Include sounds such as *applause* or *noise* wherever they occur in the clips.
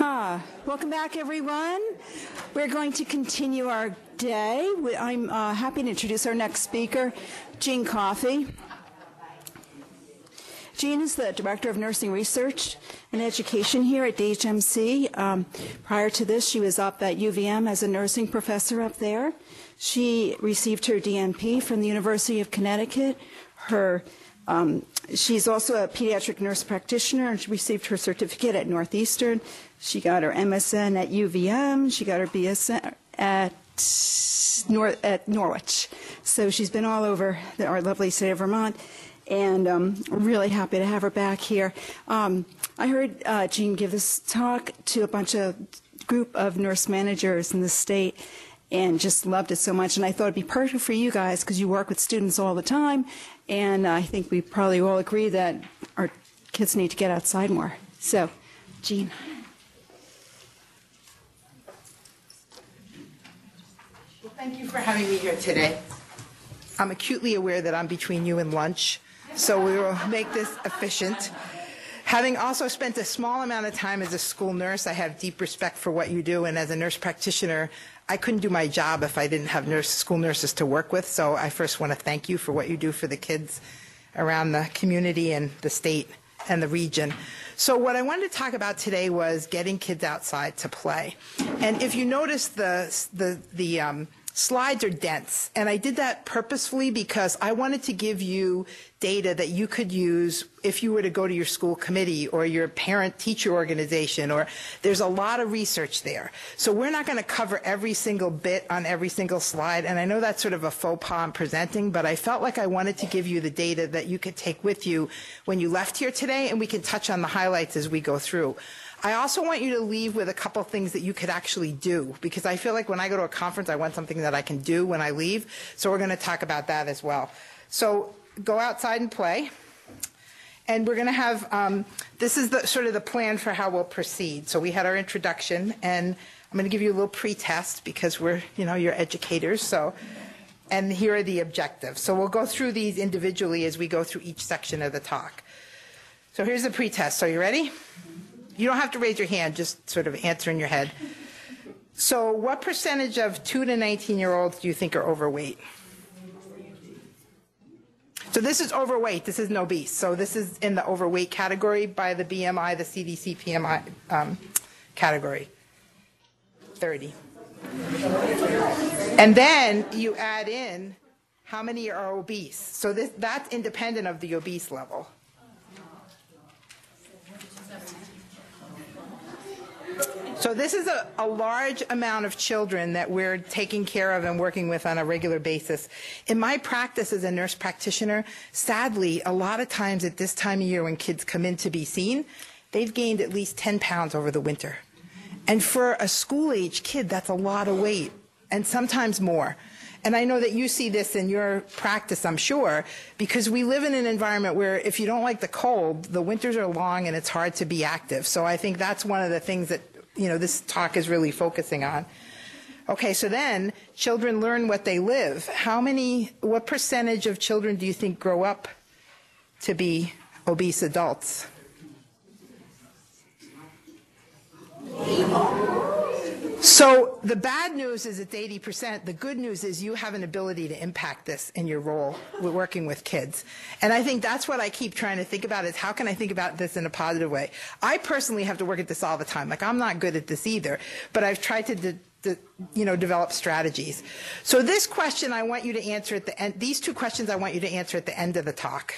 Ah, welcome back, everyone. We're going to continue our day. I'm uh, happy to introduce our next speaker, Jean Coffey. Jean is the Director of Nursing Research and Education here at DHMC. Um, prior to this, she was up at UVM as a nursing professor up there. She received her DNP from the University of Connecticut. Her um, she's also a pediatric nurse practitioner, and she received her certificate at Northeastern. She got her MSN at UVM. She got her BSN at Nor- at Norwich. So she's been all over the, our lovely state of Vermont, and um, really happy to have her back here. Um, I heard uh, Jean give this talk to a bunch of group of nurse managers in the state and just loved it so much. And I thought it'd be perfect for you guys because you work with students all the time. And I think we probably all agree that our kids need to get outside more. So, Jean. Well, thank you for having me here today. I'm acutely aware that I'm between you and lunch, so we will make this efficient. Having also spent a small amount of time as a school nurse, I have deep respect for what you do, and as a nurse practitioner, I couldn't do my job if I didn't have nurse, school nurses to work with. So I first want to thank you for what you do for the kids around the community and the state and the region. So what I wanted to talk about today was getting kids outside to play. And if you notice the the the um, slides are dense. And I did that purposefully because I wanted to give you data that you could use if you were to go to your school committee or your parent teacher organization or there's a lot of research there. So we're not going to cover every single bit on every single slide. And I know that's sort of a faux pas I'm presenting, but I felt like I wanted to give you the data that you could take with you when you left here today and we can touch on the highlights as we go through. I also want you to leave with a couple things that you could actually do because I feel like when I go to a conference, I want something that I can do when I leave. So we're going to talk about that as well. So go outside and play. And we're going to have, um, this is the sort of the plan for how we'll proceed. So we had our introduction, and I'm going to give you a little pre-test because we're, you know, you're educators. So, and here are the objectives. So we'll go through these individually as we go through each section of the talk. So here's the pre-test. You ready? You don't have to raise your hand, just sort of answer in your head. So, what percentage of 2 to 19 year olds do you think are overweight? So, this is overweight, this isn't obese. So, this is in the overweight category by the BMI, the CDC BMI um, category 30. And then you add in how many are obese. So, this, that's independent of the obese level. So this is a, a, large amount of children that we're taking care of and working with on a regular basis. In my practice as a nurse practitioner, sadly, a lot of times at this time of year when kids come in to be seen, they've gained at least 10 pounds over the winter. And for a school age kid, that's a lot of weight, and sometimes more. And I know that you see this in your practice, I'm sure, because we live in an environment where if you don't like the cold, the winters are long and it's hard to be active. So I think that's one of the things that you know, this talk is really focusing on. Okay, so then children learn what they live. How many, what percentage of children do you think grow up to be obese adults? So the bad news is it's 80%. The good news is you have an ability to impact this in your role with working with kids. And I think that's what I keep trying to think about is how can I think about this in a positive way? I personally have to work at this all the time. Like I'm not good at this either, but I've tried to de- you know, develop strategies. So this question I want you to answer at the end, these two questions I want you to answer at the end of the talk.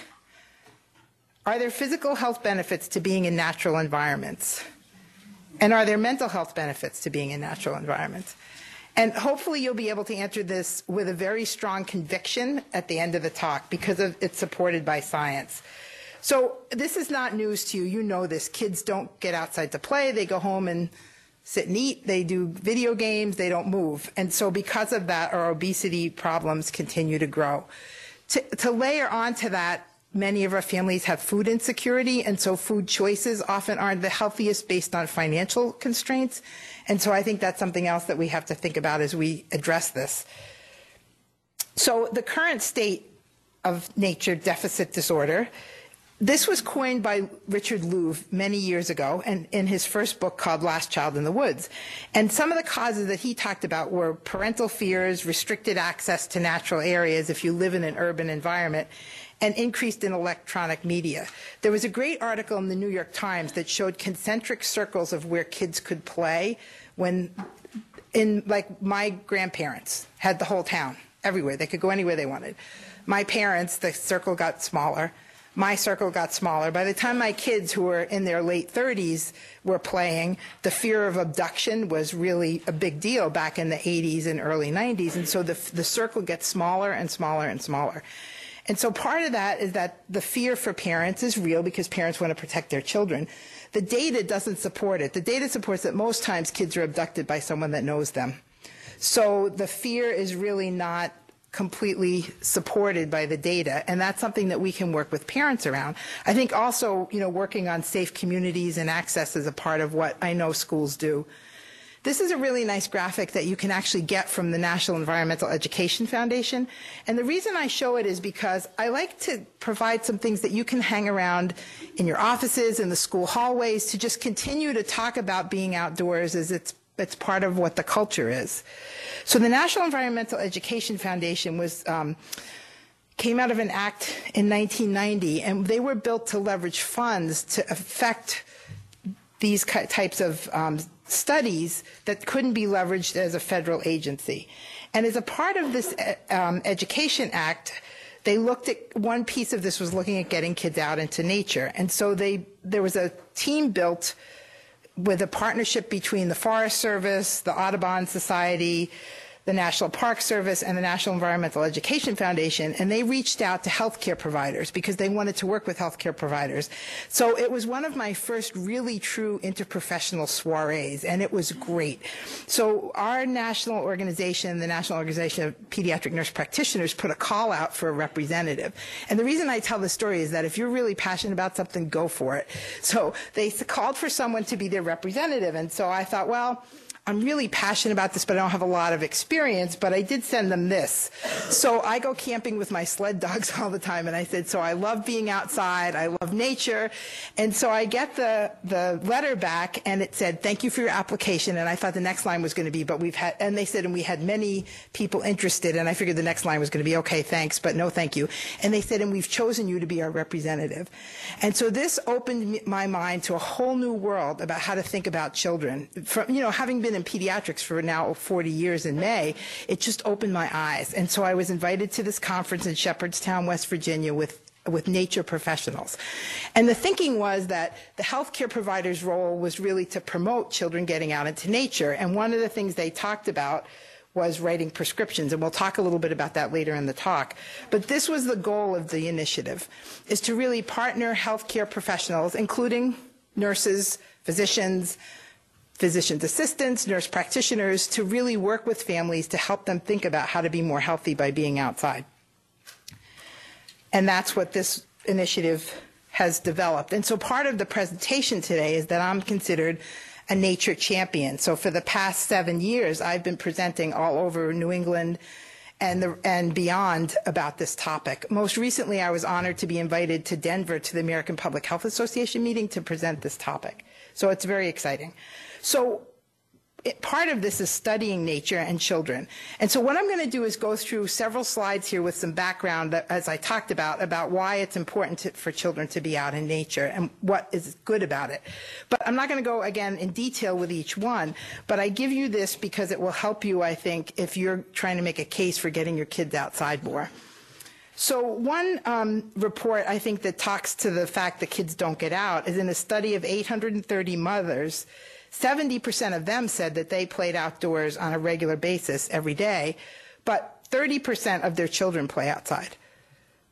Are there physical health benefits to being in natural environments? And are there mental health benefits to being in natural environments? And hopefully you'll be able to answer this with a very strong conviction at the end of the talk because of, it's supported by science. So this is not news to you. You know this. Kids don't get outside to play. They go home and sit and eat. They do video games. They don't move. And so because of that, our obesity problems continue to grow. To, to layer onto that, Many of our families have food insecurity, and so food choices often aren't the healthiest based on financial constraints. And so I think that's something else that we have to think about as we address this. So the current state of nature deficit disorder this was coined by Richard Louv many years ago and in his first book called Last Child in the Woods. And some of the causes that he talked about were parental fears, restricted access to natural areas if you live in an urban environment, and increased in electronic media. There was a great article in the New York Times that showed concentric circles of where kids could play when in like my grandparents had the whole town everywhere. They could go anywhere they wanted. My parents, the circle got smaller my circle got smaller. By the time my kids, who were in their late 30s, were playing, the fear of abduction was really a big deal back in the 80s and early 90s. And so the, the circle gets smaller and smaller and smaller. And so part of that is that the fear for parents is real because parents want to protect their children. The data doesn't support it. The data supports that most times kids are abducted by someone that knows them. So the fear is really not completely supported by the data, and that's something that we can work with parents around. I think also, you know, working on safe communities and access is a part of what I know schools do. This is a really nice graphic that you can actually get from the National Environmental Education Foundation. And the reason I show it is because I like to provide some things that you can hang around in your offices, in the school hallways, to just continue to talk about being outdoors as it's it's part of what the culture is. So the National Environmental Education Foundation was um, came out of an act in 1990, and they were built to leverage funds to affect these types of um, studies that couldn't be leveraged as a federal agency. And as a part of this um, Education Act, they looked at one piece of this was looking at getting kids out into nature, and so they there was a team built with a partnership between the Forest Service, the Audubon Society, the National Park Service and the National Environmental Education Foundation, and they reached out to healthcare providers because they wanted to work with healthcare providers. So it was one of my first really true interprofessional soirees, and it was great. So our national organization, the National Organization of Pediatric Nurse Practitioners, put a call out for a representative. And the reason I tell this story is that if you're really passionate about something, go for it. So they called for someone to be their representative, and so I thought, well, I'm really passionate about this, but I don't have a lot of experience, but I did send them this. So I go camping with my sled dogs *laughs* all the time, and I said, so I love being outside, I love nature. And so I get the, the letter back, and it said, thank you for your application. And I thought the next line was going to be, but we've had, and they said, and we had many people interested, and I figured the next line was going to be, okay, thanks, but no thank you. And they said, and we've chosen you to be our representative. And so this opened my mind to a whole new world about how to think about children. From, you know, having been been in pediatrics for now 40 years in May, it just opened my eyes. And so I was invited to this conference in Shepherdstown, West Virginia with with nature professionals. And the thinking was that the healthcare provider's role was really to promote children getting out into nature. And one of the things they talked about was writing prescriptions and we'll talk a little bit about that later in the talk but this was the goal of the initiative is to really partner healthcare professionals including nurses physicians physician's assistants, nurse practitioners to really work with families to help them think about how to be more healthy by being outside. And that's what this initiative has developed. And so part of the presentation today is that I'm considered a nature champion. So for the past seven years, I've been presenting all over New England and, the, and beyond about this topic. Most recently, I was honored to be invited to Denver to the American Public Health Association meeting to present this topic. So it's very exciting. So it, part of this is studying nature and children. And so what I'm going to do is go through several slides here with some background that, as I talked about, about why it's important to, for children to be out in nature and what is good about it. But I'm not going to go again in detail with each one, but I give you this because it will help you, I think, if you're trying to make a case for getting your kids outside more. So one um, report I think that talks to the fact that kids don't get out is in a study of 830 mothers 70% of them said that they played outdoors on a regular basis every day, but 30% of their children play outside.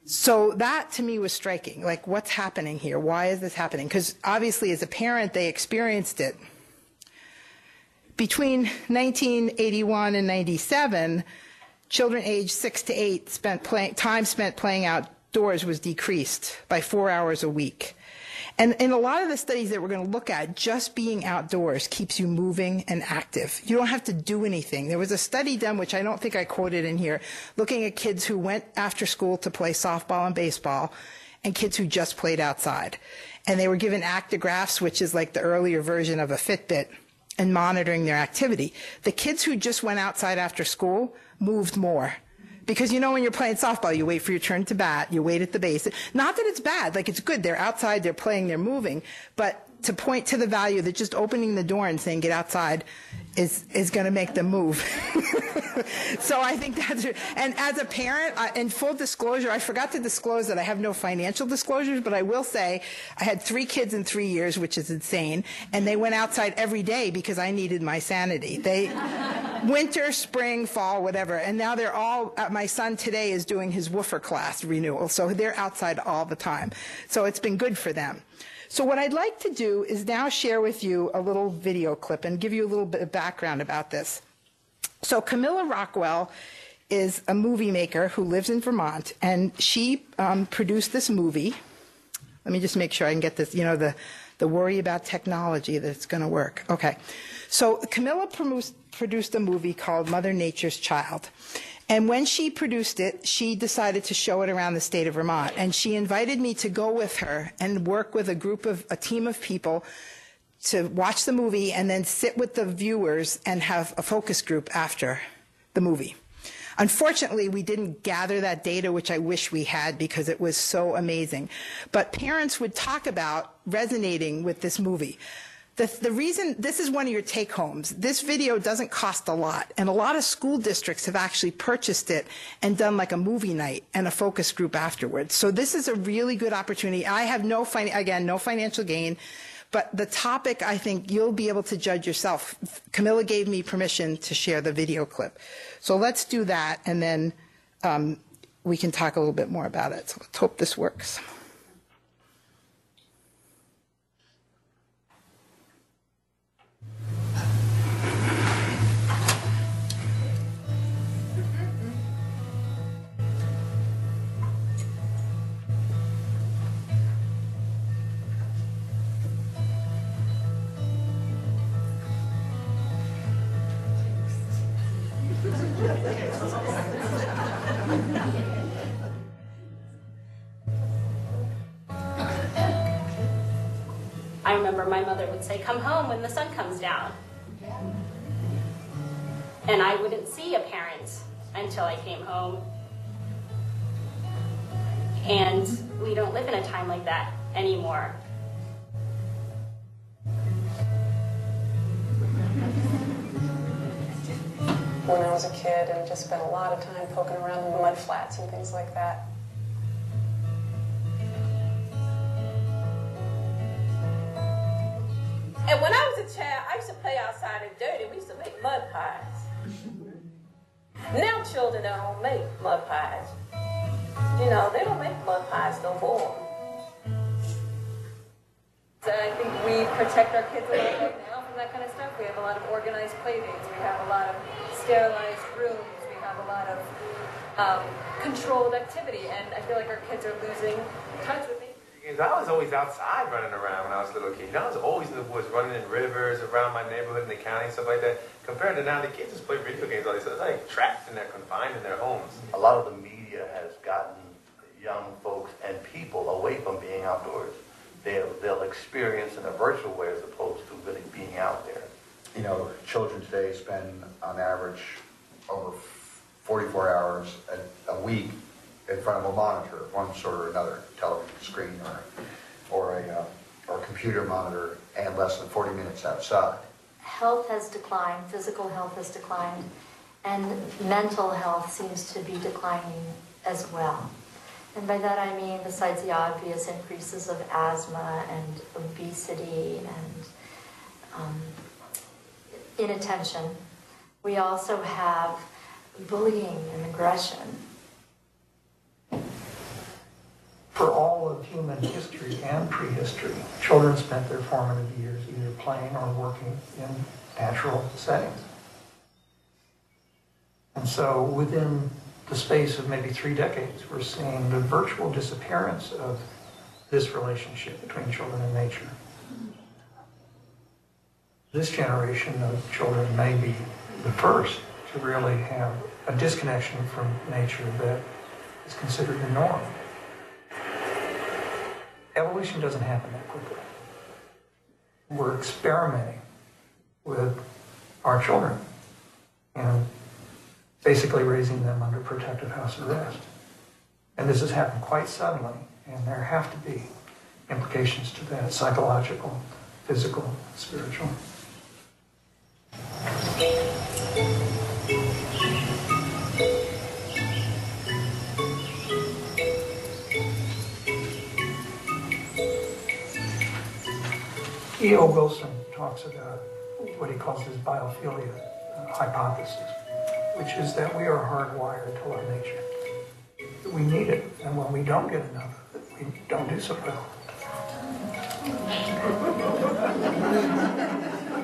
So that to me was striking. Like, what's happening here? Why is this happening? Because obviously, as a parent, they experienced it. Between 1981 and 97, children aged six to eight spent play, time spent playing outdoors was decreased by four hours a week. And in a lot of the studies that we're going to look at, just being outdoors keeps you moving and active. You don't have to do anything. There was a study done, which I don't think I quoted in here, looking at kids who went after school to play softball and baseball and kids who just played outside. And they were given actigraphs, which is like the earlier version of a Fitbit, and monitoring their activity. The kids who just went outside after school moved more. Because you know when you're playing softball, you wait for your turn to bat, you wait at the base. Not that it's bad, like it's good. They're outside, they're playing, they're moving. But to point to the value that just opening the door and saying get outside is is going to make them move. *laughs* so I think that's and as a parent, I, in full disclosure, I forgot to disclose that I have no financial disclosures, but I will say I had three kids in three years, which is insane, and they went outside every day because I needed my sanity. They winter, spring, fall, whatever, and now they're all. Uh, my son today is doing his woofer class renewal, so they're outside all the time. So it's been good for them. So what I'd like to do is now share with you a little video clip and give you a little bit of background about this. So Camilla Rockwell is a movie maker who lives in Vermont, and she um, produced this movie. Let me just make sure I can get this, you know, the, the worry about technology that it's going to work. Okay. So Camilla produced a movie called Mother Nature's Child. And when she produced it, she decided to show it around the state of Vermont. And she invited me to go with her and work with a group of, a team of people to watch the movie and then sit with the viewers and have a focus group after the movie. Unfortunately, we didn't gather that data, which I wish we had because it was so amazing. But parents would talk about resonating with this movie. The, the reason this is one of your take homes, this video doesn't cost a lot. And a lot of school districts have actually purchased it and done like a movie night and a focus group afterwards. So this is a really good opportunity. I have no, again, no financial gain. But the topic, I think you'll be able to judge yourself. Camilla gave me permission to share the video clip. So let's do that, and then um, we can talk a little bit more about it. So let's hope this works. I remember my mother would say, Come home when the sun comes down. And I wouldn't see a parent until I came home. And we don't live in a time like that anymore. When I was a kid and just spent a lot of time poking around in mud flats and things like that. A child, I used to play outside and we used to make mud pies. now children don't make mud pies. You know, they don't make mud pies no more. So I think we protect our kids a little bit now from that kind of stuff. We have a lot of organized playdates. We have a lot of sterilized rooms. We have a lot of um, controlled activity. And I feel like our kids are losing touch with games. I was always outside running around when I was a little kid. You know, I was always in the woods, running in rivers around my neighborhood in the county, stuff like that. Compared to now, the kids just play video games all these. They're like trapped and they're confined in their homes. A lot of the media has gotten young folks and people away from being outdoors. They'll, they'll experience in a virtual way as opposed to really being out there. You know, children today spend on average over 44 hours a, a week in front of a monitor of one sort or another, television screen or, or a, uh, or computer monitor, and less than 40 minutes outside. Health has declined, physical health has declined, and mental health seems to be declining as well. And by that I mean, besides the obvious increases of asthma and obesity and um, inattention, we also have bullying and aggression for all of human history and prehistory, children spent their formative years either playing or working in natural settings. And so within the space of maybe three decades, we're seeing the virtual disappearance of this relationship between children and nature. This generation of children may be the first to really have a disconnection from nature that is considered the norm. Evolution doesn't happen that quickly. We're experimenting with our children and basically raising them under protective house arrest. And this has happened quite suddenly, and there have to be implications to that psychological, physical, spiritual. E.O. Wilson talks about what he calls his biophilia uh, hypothesis, which is that we are hardwired to love nature. That we need it, and when we don't get enough of we don't do so well.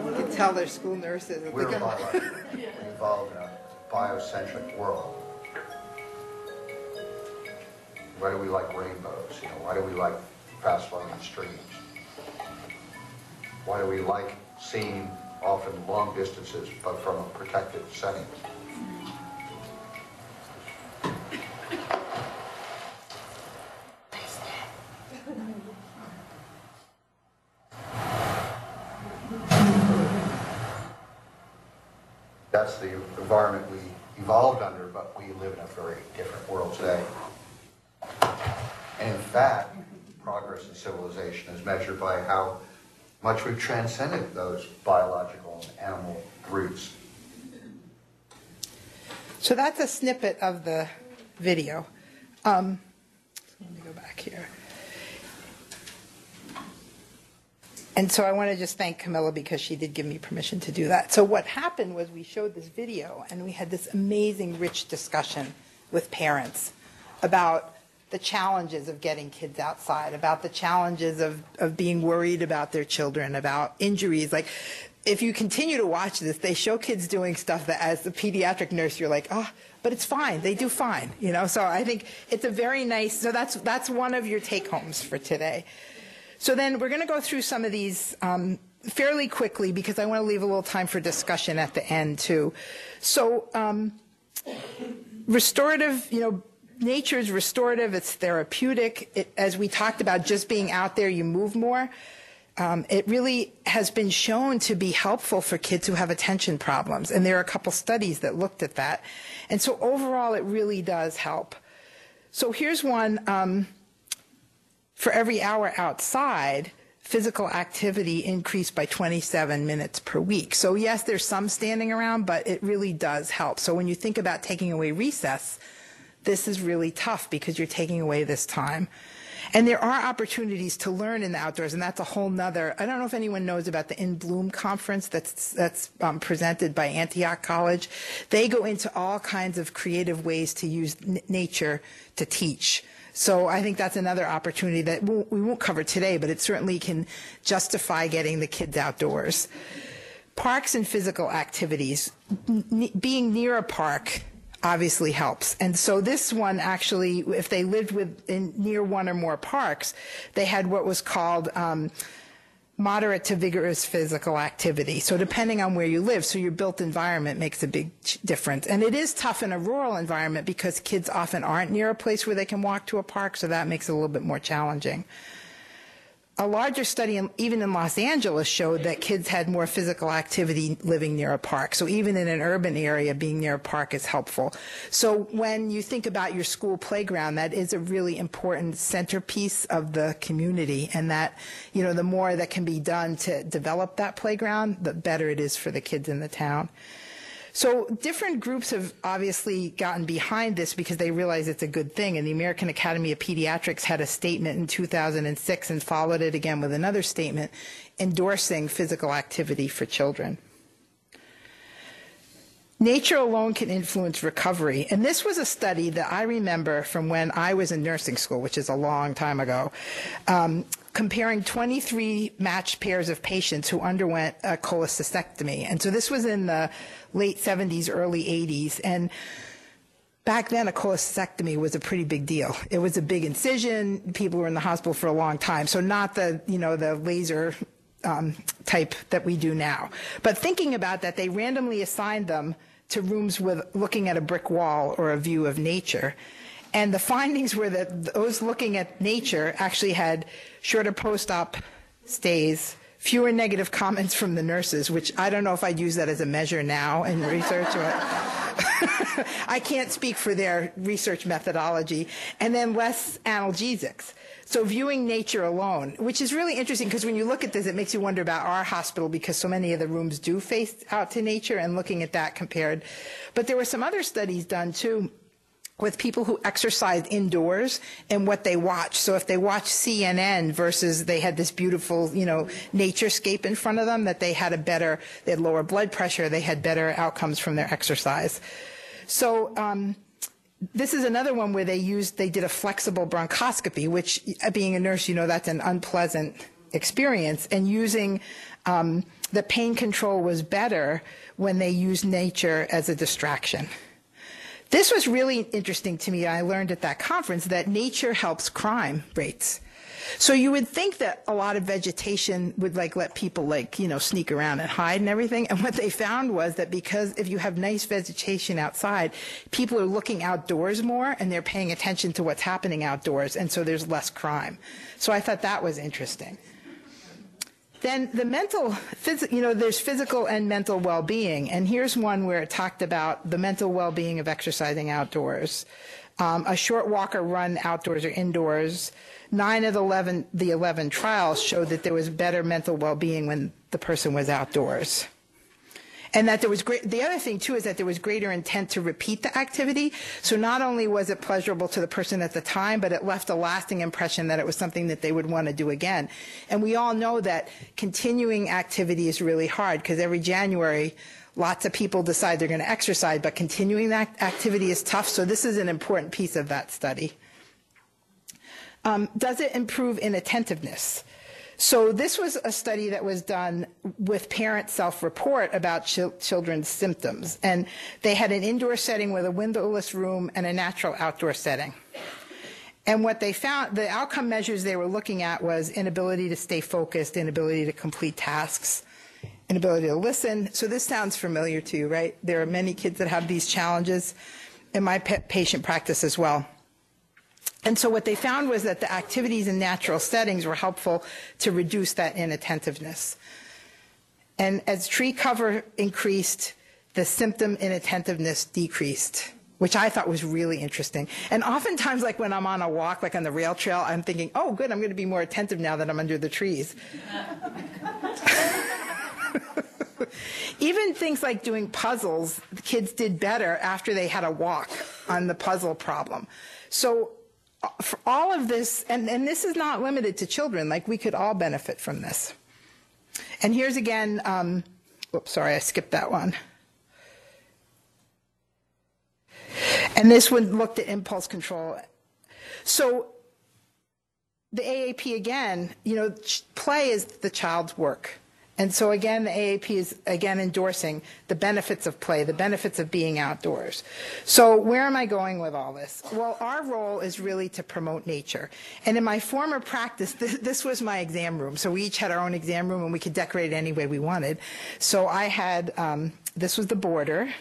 You can tell they're school nurses. and We're think of- biological. We evolved in a biocentric world. Why do we like rainbows? You know, why do we like fast flowing streams? Why do we like seeing often long distances but from a protected setting? That's the environment we evolved under, but we live in a very different world today. And in fact, progress in civilization is measured by how much we've transcended those biological and animal roots. So that's a snippet of the video. Um, let me go back here. And so I want to just thank Camilla because she did give me permission to do that. So what happened was we showed this video and we had this amazing, rich discussion with parents about the challenges of getting kids outside, about the challenges of, of being worried about their children, about injuries. Like, if you continue to watch this, they show kids doing stuff that as a pediatric nurse, you're like, oh, but it's fine. They do fine, you know? So I think it's a very nice, so that's, that's one of your take homes for today. So then we're going to go through some of these um, fairly quickly because I want to leave a little time for discussion at the end too. So um, restorative, you know, nature is restorative. It's therapeutic. It, as we talked about, just being out there, you move more. Um, it really has been shown to be helpful for kids who have attention problems, and there are a couple studies that looked at that. And so overall, it really does help. So here's one. Um, for every hour outside, physical activity increased by 27 minutes per week. So yes, there's some standing around, but it really does help. So when you think about taking away recess, this is really tough because you're taking away this time. And there are opportunities to learn in the outdoors, and that's a whole nother. I don't know if anyone knows about the In Bloom conference that's that's um, presented by Antioch College. They go into all kinds of creative ways to use nature to teach. So I think that's another opportunity that we'll, we won't cover today, but it certainly can justify getting the kids outdoors. Parks and physical activities. N- being near a park obviously helps. And so this one actually, if they lived with in, near one or more parks, they had what was called um, moderate to vigorous physical activity. So depending on where you live, so your built environment makes a big difference. And it is tough in a rural environment because kids often aren't near a place where they can walk to a park, so that makes it a little bit more challenging a larger study, in, even in Los Angeles, showed that kids had more physical activity living near a park. So even in an urban area, being near a park is helpful. So when you think about your school playground, that is a really important centerpiece of the community, and that you know the more that can be done to develop that playground, the better it is for the kids in the town. So different groups have obviously gotten behind this because they realize it's a good thing. And the American Academy of Pediatrics had a statement in 2006 and followed it again with another statement endorsing physical activity for children. Nature alone can influence recovery. And this was a study that I remember from when I was in nursing school, which is a long time ago, um, comparing 23 matched pairs of patients who underwent a cholecystectomy. And so this was in the late 70s, early 80s. And back then a cholecystectomy was a pretty big deal. It was a big incision. People were in the hospital for a long time. So not the, you know, the laser um, type that we do now. But thinking about that, they randomly assigned them to rooms with looking at a brick wall or a view of nature. And the findings were that those looking at nature actually had shorter post-op stays, fewer negative comments from the nurses, which I don't know if I'd use that as a measure now in research. *laughs* I can't speak for their research methodology. And then less analgesics. So viewing nature alone, which is really interesting because when you look at this, it makes you wonder about our hospital because so many of the rooms do face out to nature and looking at that compared. But there were some other studies done too with people who exercise indoors and what they watch. So if they watch CNN versus they had this beautiful, you know, naturescape in front of them, that they had a better, they had lower blood pressure, they had better outcomes from their exercise. So, um, this is another one where they used, they did a flexible bronchoscopy, which uh, being a nurse, you know, that's an unpleasant experience. And using, um, the pain control was better when they used nature as a distraction. This was really interesting to me. I learned at that conference that nature helps crime rates. So you would think that a lot of vegetation would like let people like, you know, sneak around and hide and everything. And what they found was that because if you have nice vegetation outside, people are looking outdoors more and they're paying attention to what's happening outdoors. And so there's less crime. So I thought that was interesting. Then the mental, phys- you know, there's physical and mental well-being, and here's one where it talked about the mental well-being of exercising outdoors. Um, a short walk or run outdoors or indoors. Nine of the 11, the 11 trials showed that there was better mental well-being when the person was outdoors and that there was great the other thing too is that there was greater intent to repeat the activity. So not only was it pleasurable to the person at the time but it left a lasting impression that it was something that they would want to do again. And we all know that continuing activity is really hard because every january lots of people decide they're going to exercise but continuing that activity is tough. So this is an important piece of that study. Um, does it improve in attentiveness so this was a study that was done with parent self-report about ch- children's symptoms. And they had an indoor setting with a windowless room and a natural outdoor setting. And what they found, the outcome measures they were looking at was inability to stay focused, inability to complete tasks, inability to listen. So this sounds familiar to you, right? There are many kids that have these challenges in my patient practice as well. And so what they found was that the activities in natural settings were helpful to reduce that inattentiveness. And as tree cover increased, the symptom inattentiveness decreased, which I thought was really interesting. And oftentimes, like when I'm on a walk, like on the rail trail, I'm thinking, oh, good, I'm going to be more attentive now that I'm under the trees. *laughs* Even things like doing puzzles, the kids did better after they had a walk on the puzzle problem. So for all of this, and, and this is not limited to children, like we could all benefit from this. And here's again, um, oops, sorry, I skipped that one. And this one looked at impulse control. So the AAP again, you know, play is the child's work. And so again, the AAP is again endorsing the benefits of play, the benefits of being outdoors. So where am I going with all this? Well, our role is really to promote nature. And in my former practice, *laughs* this, this was my exam room. So we each had our own exam room and we could decorate it any way we wanted. So I had, um, this was the border.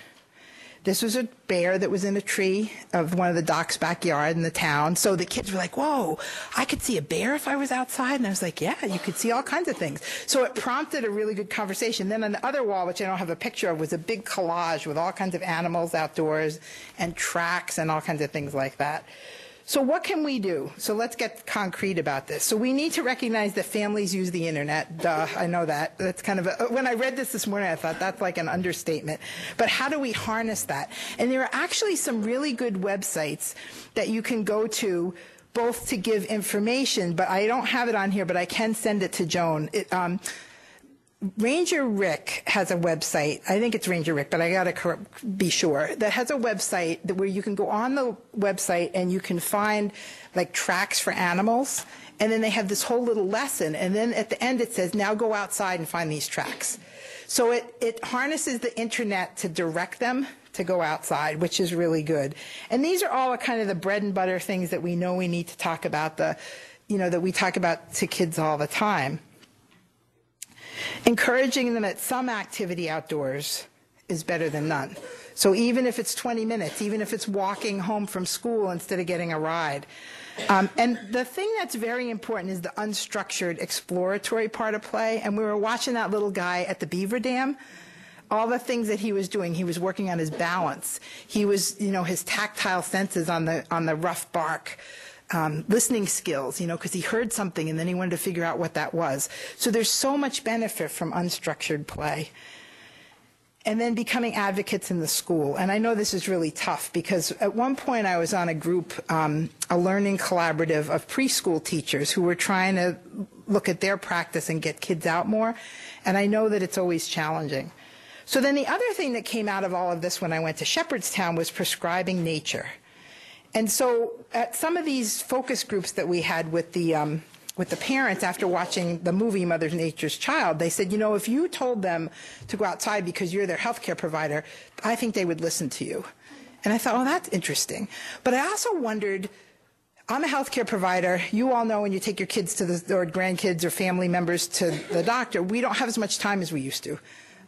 This was a bear that was in a tree of one of the doc's backyard in the town. So the kids were like, whoa, I could see a bear if I was outside. And I was like, yeah, you could see all kinds of things. So it prompted a really good conversation. Then on the other wall, which I don't have a picture of, was a big collage with all kinds of animals outdoors and tracks and all kinds of things like that. So what can we do? So let's get concrete about this. So we need to recognize that families use the internet. Duh, I know that. That's kind of a, when I read this this morning, I thought that's like an understatement. But how do we harness that? And there are actually some really good websites that you can go to both to give information, but I don't have it on here, but I can send it to Joan. It, um, Ranger Rick has a website. I think it's Ranger Rick, but I got to be sure. That has a website that where you can go on the website and you can find like tracks for animals. And then they have this whole little lesson. And then at the end it says, now go outside and find these tracks. So it, it harnesses the internet to direct them to go outside, which is really good. And these are all kind of the bread and butter things that we know we need to talk about the, you know, that we talk about to kids all the time. Encouraging them at some activity outdoors is better than none. So even if it's 20 minutes, even if it's walking home from school instead of getting a ride. Um, and the thing that's very important is the unstructured exploratory part of play. And we were watching that little guy at the beaver dam all the things that he was doing. He was working on his balance. He was, you know, his tactile senses on the on the rough bark. Um, listening skills, you know, because he heard something and then he wanted to figure out what that was. So there's so much benefit from unstructured play. And then becoming advocates in the school. And I know this is really tough because at one point I was on a group, um, a learning collaborative of preschool teachers who were trying to look at their practice and get kids out more. And I know that it's always challenging. So then the other thing that came out of all of this when I went to Shepherdstown was prescribing nature. And so at some of these focus groups that we had with the um, with the parents after watching the movie Mother Nature's Child, they said, you know, if you told them to go outside because you're their healthcare provider, I think they would listen to you. And I thought, oh, that's interesting. But I also wondered, I'm a healthcare provider. You all know when you take your kids to the, or grandkids or family members to the doctor, we don't have as much time as we used to.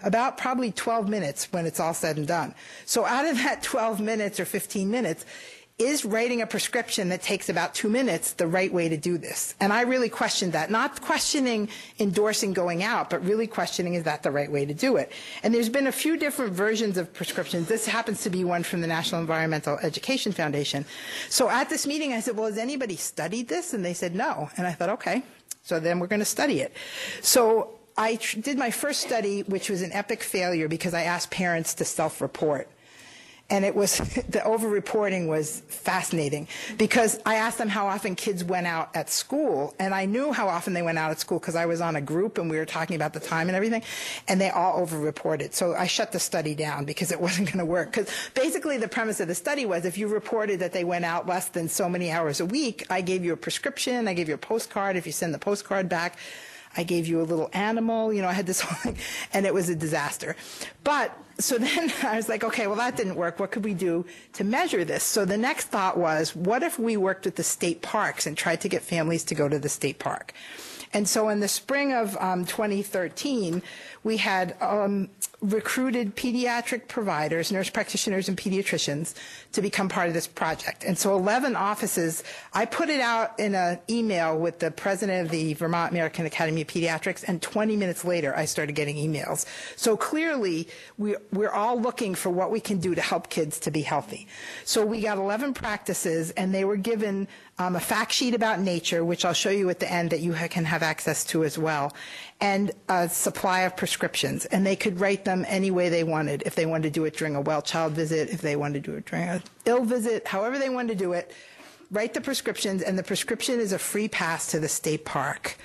About probably 12 minutes when it's all said and done. So out of that *laughs* 12 minutes or 15 minutes, is writing a prescription that takes about two minutes the right way to do this? And I really questioned that. Not questioning endorsing going out, but really questioning is that the right way to do it? And there's been a few different versions of prescriptions. This happens to be one from the National Environmental Education Foundation. So at this meeting, I said, well, has anybody studied this? And they said no. And I thought, okay, so then we're going to study it. So I did my first study, which was an epic failure because I asked parents to self-report and it was *laughs* the over-reporting was fascinating because I asked them how often kids went out at school, and I knew how often they went out at school because I was on a group and we were talking about the time and everything, and they all over-reported. So I shut the study down because it *laughs* wasn't going to work. Because basically the premise of the study was if you reported that they went out less than so many hours a week, I gave you a prescription, I gave you a postcard. If you send the postcard back, I gave you a little animal. You know, I had this *laughs* whole thing, and it was a disaster. But so then *laughs* I was like, okay, well, that didn't work. What could we do to measure this? So the next thought was, what if we worked with the state parks and tried to get families to go to the state park? And so in the spring of um, 2013, we had um, recruited pediatric providers, nurse practitioners, and pediatricians to become part of this project. And so 11 offices, I put it out in an email with the president of the Vermont American Academy of Pediatrics, and 20 minutes later, I started getting emails. So clearly, we, we're all looking for what we can do to help kids to be healthy. So we got 11 practices, and they were given um, a fact sheet about nature, which I'll show you at the end that you can have access to as well, and a supply of prescriptions. And they could write them any way they wanted. If they wanted to do it during a well child visit, if they wanted to do it during an ill visit, however they wanted to do it, write the prescriptions, and the prescription is a free pass to the state park.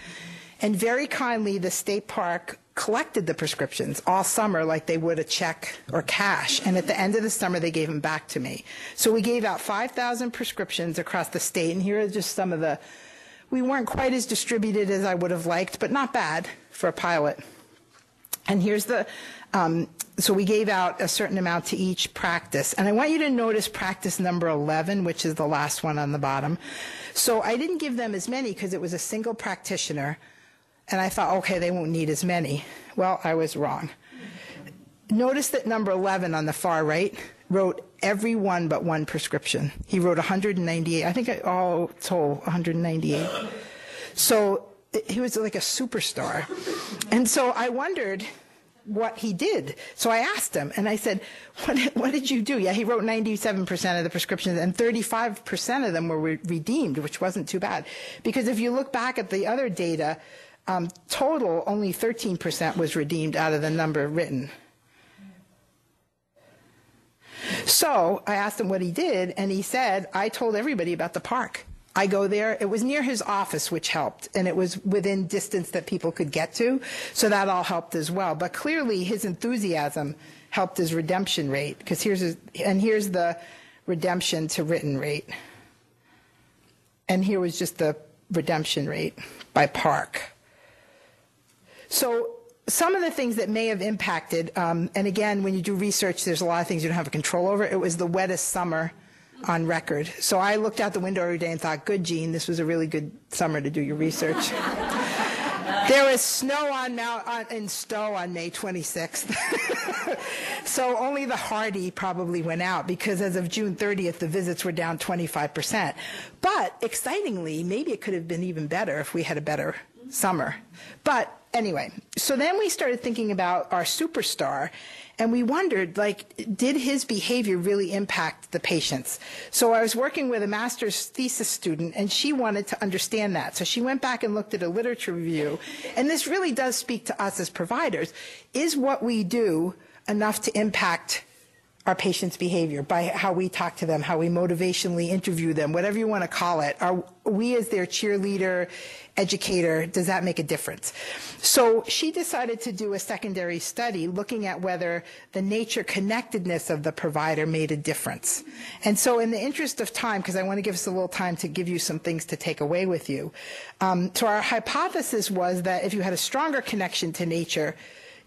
And very kindly, the state park collected the prescriptions all summer like they would a check or cash. And at the end of the summer, they gave them back to me. So we gave out 5,000 prescriptions across the state. And here are just some of the, we weren't quite as distributed as I would have liked, but not bad for a pilot. And here's the, um, so we gave out a certain amount to each practice. And I want you to notice practice number 11, which is the last one on the bottom. So I didn't give them as many because it was a single practitioner and I thought, okay, they won't need as many. Well, I was wrong. Notice that number 11 on the far right wrote every one but one prescription. He wrote 198. I think all told 198. So he was like a superstar. And so I wondered what he did. So I asked him and I said, what, what did you do? Yeah, he wrote 97% of the prescriptions and 35% of them were re- redeemed, which wasn't too bad. Because if you look back at the other data, um, total, only 13% was redeemed out of the number written. So I asked him what he did, and he said, I told everybody about the park. I go there. It was near his office, which helped, and it was within distance that people could get to, so that all helped as well. But clearly, his enthusiasm helped his redemption rate, because here's his, and here's the redemption to written rate, and here was just the redemption rate by park. So some of the things that may have impacted, um, and again, when you do research, there's a lot of things you don't have a control over. It was the wettest summer on record. So I looked out the window every day and thought, good, Jean, this was a really good summer to do your research. *laughs* There was snow on Mount, on, in Stowe on May 26th. *laughs* so only the hardy probably went out because as of June 30th, the visits were down 25%. But excitingly, maybe it could have been even better if we had a better summer. But anyway, so then we started thinking about our superstar and we wondered like did his behavior really impact the patients? So i was working with a master's thesis student and she wanted to understand that. So she went back and looked at a literature review and this really does speak to us as providers. Is what we do enough to impact our patients' behavior by how we talk to them, how we motivationally interview them, whatever you want to call it. Are we as their cheerleader, educator, does that make a difference? So she decided to do a secondary study looking at whether the nature connectedness of the provider made a difference. And so in the interest of time, because I want to give us a little time to give you some things to take away with you. Um, so our hypothesis was that if you had a stronger connection to nature,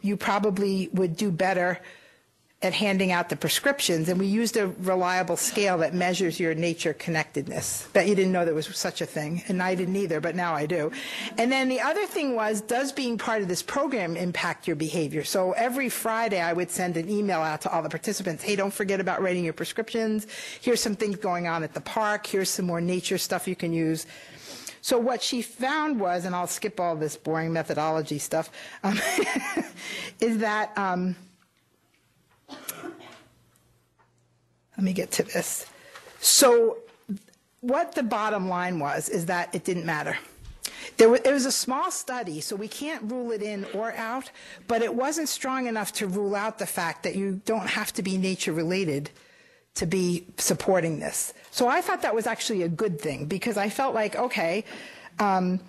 you probably would do better at handing out the prescriptions, and we used a reliable scale that measures your nature connectedness. Bet you didn't know there was such a thing, and I didn't either, but now I do. And then the other thing was, does being part of this program impact your behavior? So every Friday, I would send an email out to all the participants. Hey, don't forget about writing your prescriptions. Here's some things going on at the park. Here's some more nature stuff you can use. So what she found was, and I'll skip all this boring methodology stuff, um, *laughs* is that. Um, let me get to this. So, what the bottom line was is that it didn't matter. There was, it was a small study, so we can't rule it in or out, but it wasn't strong enough to rule out the fact that you don't have to be nature related to be supporting this. So I thought that was actually a good thing because I felt like, okay, um,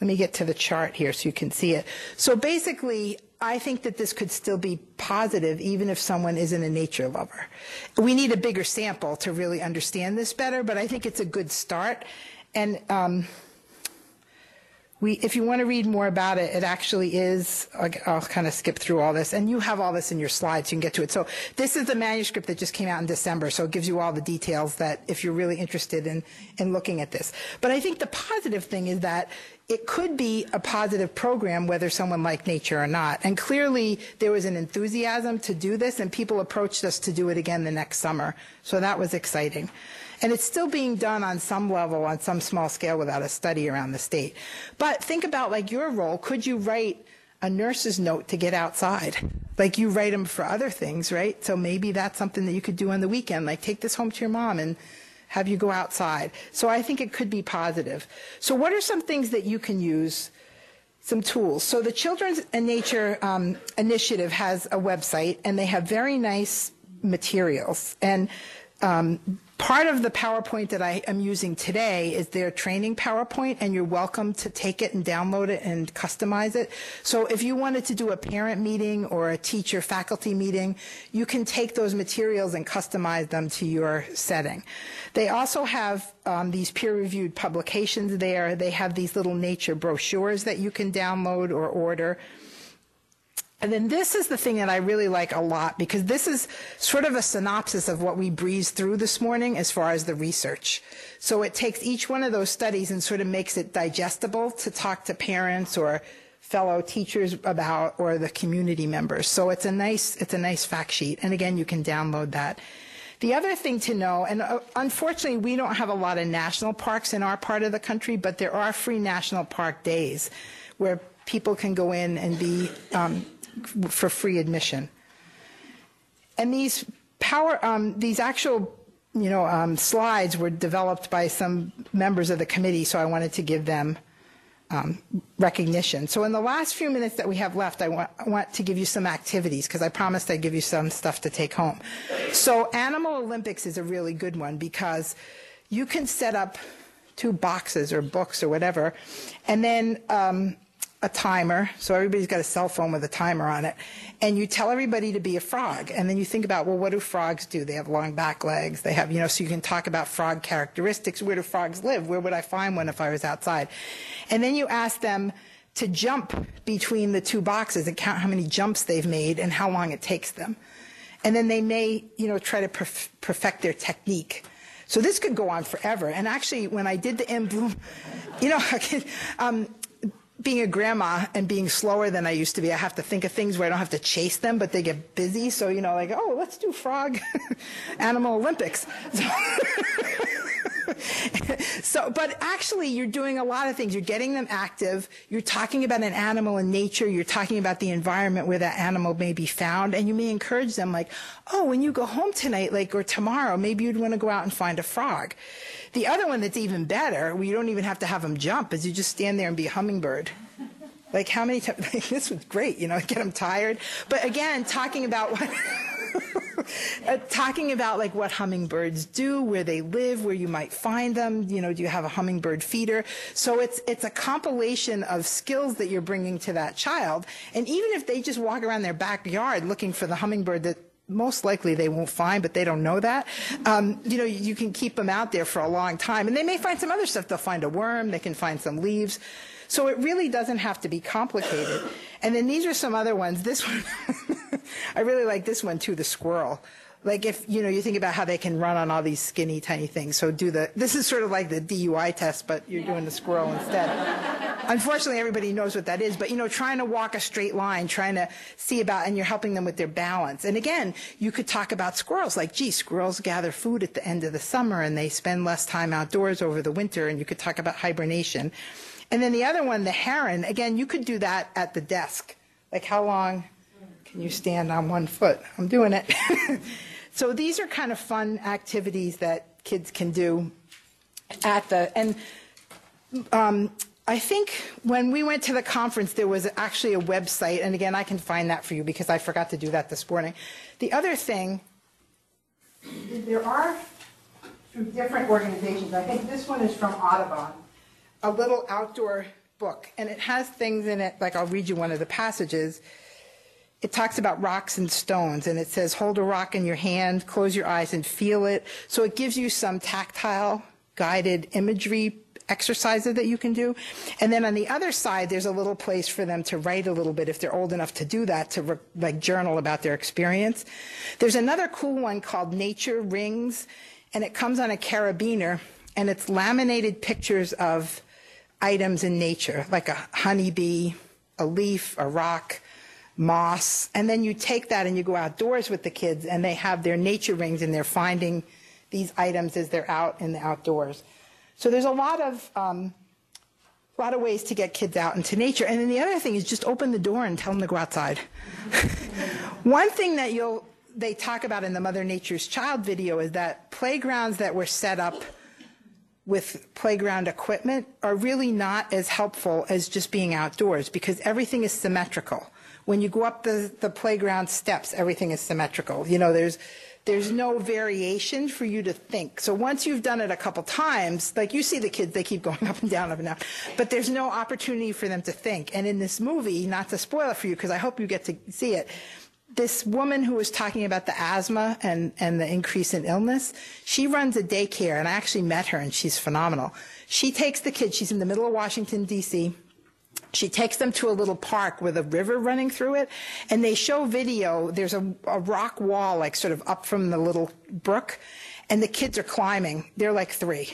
let me get to the chart here so you can see it. So basically, I think that this could still be positive even if someone isn't a nature lover. We need a bigger sample to really understand this better, but I think it's a good start. And um, we, if you want to read more about it, it actually is, I'll, kind of skip through all this, and you have all this in your slides, you can get to it. So this is the manuscript that just came out in December, so it gives you all the details that if you're really interested in, in looking at this. But I think the positive thing is that it could be a positive program whether someone liked nature or not. And clearly there was an enthusiasm to do this, and people approached us to do it again the next summer. So that was exciting. And it's still being done on some level, on some small scale without a study around the state. But think about like your role. Could you write a nurse's note to get outside? Like you write them for other things, right? So maybe that's something that you could do on the weekend. Like take this home to your mom and have you go outside. So I think it could be positive. So what are some things that you can use? Some tools. So the Children's and Nature um, Initiative has a website, and they have very nice materials. And um, part of the PowerPoint that I am using today is their training PowerPoint, and you're welcome to take it and download it and customize it. So if you wanted to do a parent meeting or a teacher faculty meeting, you can take those materials and customize them to your setting. They also have um, these peer-reviewed publications there. They have these little nature brochures that you can download or order. And then this is the thing that I really like a lot because this is sort of a synopsis of what we breezed through this morning as far as the research. So it takes each one of those studies and sort of makes it digestible to talk to parents or fellow teachers about or the community members. So it's a nice it's a nice fact sheet. And again, you can download that. The other thing to know, and uh, unfortunately, we don't have a lot of national parks in our part of the country, but there are free national park days where people can go in and be um, for free admission. And these power, um, these actual, you know, um, slides were developed by some members of the committee, so I wanted to give them um, recognition. So in the last few minutes that we have left, I want, I want to give you some activities because I promised I'd give you some stuff to take home. So Animal Olympics is a really good one because you can set up two boxes or books or whatever, and then um, a timer, so everybody's got a cell phone with a timer on it, and you tell everybody to be a frog, and then you think about, well, what do frogs do? They have long back legs. They have, you know, so you can talk about frog characteristics. Where do frogs live? Where would I find one if I was outside? And then you ask them to jump between the two boxes and count how many jumps they've made and how long it takes them. And then they may, you know, try to perf- perfect their technique. So this could go on forever. And actually, when I did the in bloom, *laughs* you know, *laughs* um, being a grandma and being slower than I used to be, I have to think of things where I don't have to chase them, but they get busy. So, you know, like, oh, let's do frog *laughs* animal Olympics. *laughs* So, *laughs* so, but actually, you're doing a lot of things. You're getting them active. You're talking about an animal in nature. You're talking about the environment where that animal may be found. And you may encourage them, like, oh, when you go home tonight, like, or tomorrow, maybe you'd want to go out and find a frog. The other one that's even better, where you don't even have to have them jump, is you just stand there and be a hummingbird. Like, how many times? *laughs* this was great, you know, get them tired. But again, talking about *laughs* what. Uh, talking about like what hummingbirds do, where they live, where you might find them. You know, do you have a hummingbird feeder? So it's it's a compilation of skills that you're bringing to that child. And even if they just walk around their backyard looking for the hummingbird that most likely they won't find, but they don't know that. Um, you know, you can keep them out there for a long time, and they may find some other stuff. They'll find a worm. They can find some leaves. So it really doesn't have to be complicated. And then these are some other ones. This one, *laughs* *laughs* I really like this one too, the squirrel. Like if, you know, you think about how they can run on all these skinny, tiny things. So do the, this is sort of like the DUI test, but you're doing the squirrel instead. Unfortunately, everybody knows what that is, but you know, trying to walk a straight line, trying to see about, and you're helping them with their balance. And again, you could talk about squirrels, like, gee, squirrels gather food at the end of the summer and they spend less time outdoors over the winter, and you could talk about hibernation. And then the other one, the heron, again, you could do that at the desk. Like how long can you stand on one foot? I'm doing it. *laughs* so these are kind of fun activities that kids can do at the, and um, I think when we went to the conference, there was actually a website, and again, I can find that for you because I forgot to do that this morning. The other thing, there are through different organizations, I think this one is from Audubon a little outdoor book, and it has things in it, like I'll read you one of the passages. It talks about rocks and stones, and it says, hold a rock in your hand, close your eyes, and feel it. So it gives you some tactile, guided imagery exercises that you can do. And then on the other side, there's a little place for them to write a little bit if they're old enough to do that, to like journal about their experience. There's another cool one called Nature Rings, and it comes on a carabiner, and it's laminated pictures of items in nature, like a honeybee, a leaf, a rock, moss. And then you take that and you go outdoors with the kids, and they have their nature rings and they're finding these items as they're out in the outdoors. So there's a lot of um, a lot of ways to get kids out into nature. And then the other thing is just open the door and tell them to go outside. *laughs* One thing that you'll they talk about in the Mother Nature's Child video is that playgrounds that were set up with playground equipment are really not as helpful as just being outdoors because everything is symmetrical. When you go up the, the playground steps, everything is symmetrical. You know, there's there's no variation for you to think. So once you've done it a couple times, like you see the kids, they keep *laughs* going up and down, up and down, but there's no opportunity for them to think. And in this movie, not to spoil it for you, because I hope you get to see it, this woman who was talking about the asthma and, and the increase in illness, she runs a daycare, and I actually met her, and she's phenomenal. She takes the kids, she's in the middle of Washington, D.C. She takes them to a little park with a river running through it, and they show video. There's a, a rock wall, like sort of up from the little brook, and the kids are climbing. They're like three.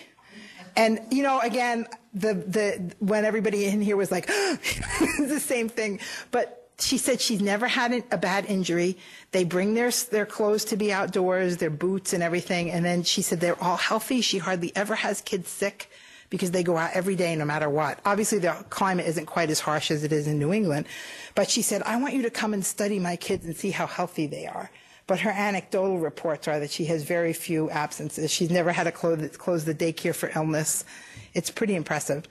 And you know, again, the the when everybody in here was like, *gasps* the same thing, but she said she's never had a bad injury. They bring their their clothes to be outdoors, their boots and everything, and then she said they're all healthy. She hardly ever has kids sick because they go out every day no matter what. Obviously, the climate isn't quite as harsh as it is in New England, but she said, "I want you to come and study my kids and see how healthy they are." But her anecdotal reports are that she has very few absences. She's never had to close, close the daycare for illness. It's pretty impressive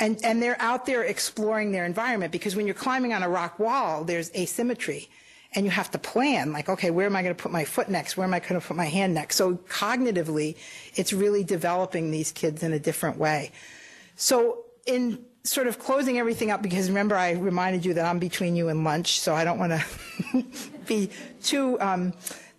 and, and they're out there exploring their environment because when you're climbing on a rock wall, there's asymmetry. And you have to plan, like, okay, where am I going to put my foot next? Where am I going to put my hand next? So cognitively, it's really developing these kids in a different way. So in sort of closing everything up, because remember I reminded you that I'm between you and lunch, so I don't want to *laughs* be too um,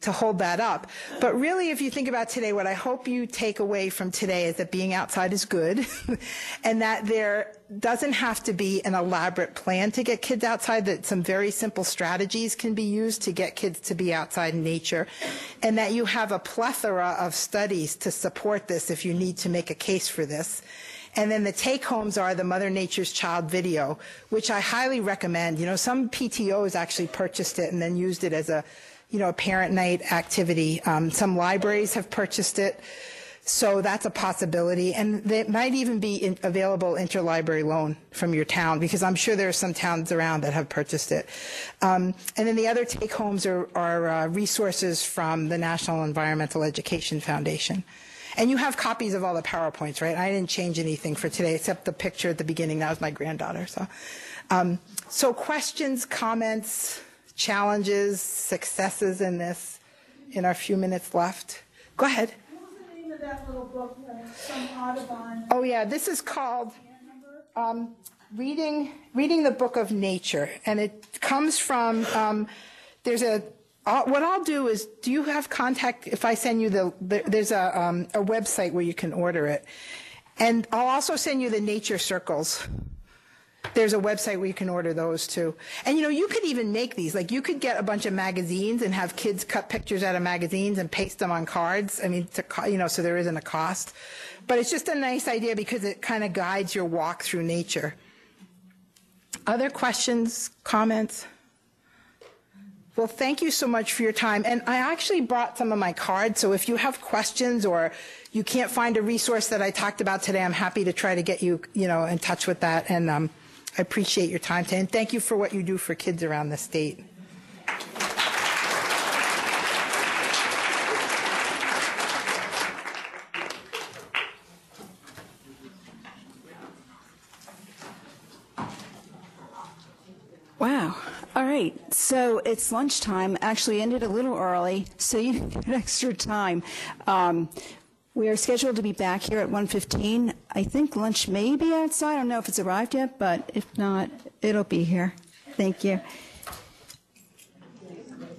to hold that up. But really, if you think about today, what I hope you take away from today is that being outside is good *laughs* and that there doesn't have to be an elaborate plan to get kids outside, that some very simple strategies can be used to get kids to be outside in nature, and that you have a plethora of studies to support this if you need to make a case for this And then the take homes are the Mother Nature's Child video, which I highly recommend. You know, some PTOs actually purchased it and then used it as a, you know, a parent night activity. Um, some libraries have purchased it. So that's a possibility. And it might even be in, available interlibrary loan from your town because I'm sure there are some towns around that have purchased it. Um, and then the other take homes are, are uh, resources from the National Environmental Education Foundation. And you have copies of all the PowerPoints, right? I didn't change anything for today except the picture at the beginning. That was my granddaughter. So, um, so questions, comments, challenges, successes in this in our few minutes left. Go ahead. that little book, uh, Audubon. Oh yeah, this is called um, reading reading the book of nature, and it comes from. Um, there's a. Uh, what I'll do is, do you have contact? If I send you the, the there's a um, a website where you can order it, and I'll also send you the nature circles. There's a website where you can order those too. And you know, you could even make these. Like you could get a bunch of magazines and have kids cut pictures out of magazines and paste them on cards. I mean, to, you know, so there isn't a cost. But it's just a nice idea because it kind of guides your walk through nature. Other questions, comments? Well, thank you so much for your time. And I actually brought some of my cards, so if you have questions or you can't find a resource that I talked about today, I'm happy to try to get you, you know, in touch with that. And um, I appreciate your time today. And thank you for what you do for kids around the state. Wow. All right. So it's lunchtime. Actually, ended a little early, so you *laughs* get extra time. Um, we are scheduled to be back here at 1:15. I think lunch may be outside. I don't know if it's arrived yet, but if not, it'll be here. Thank you.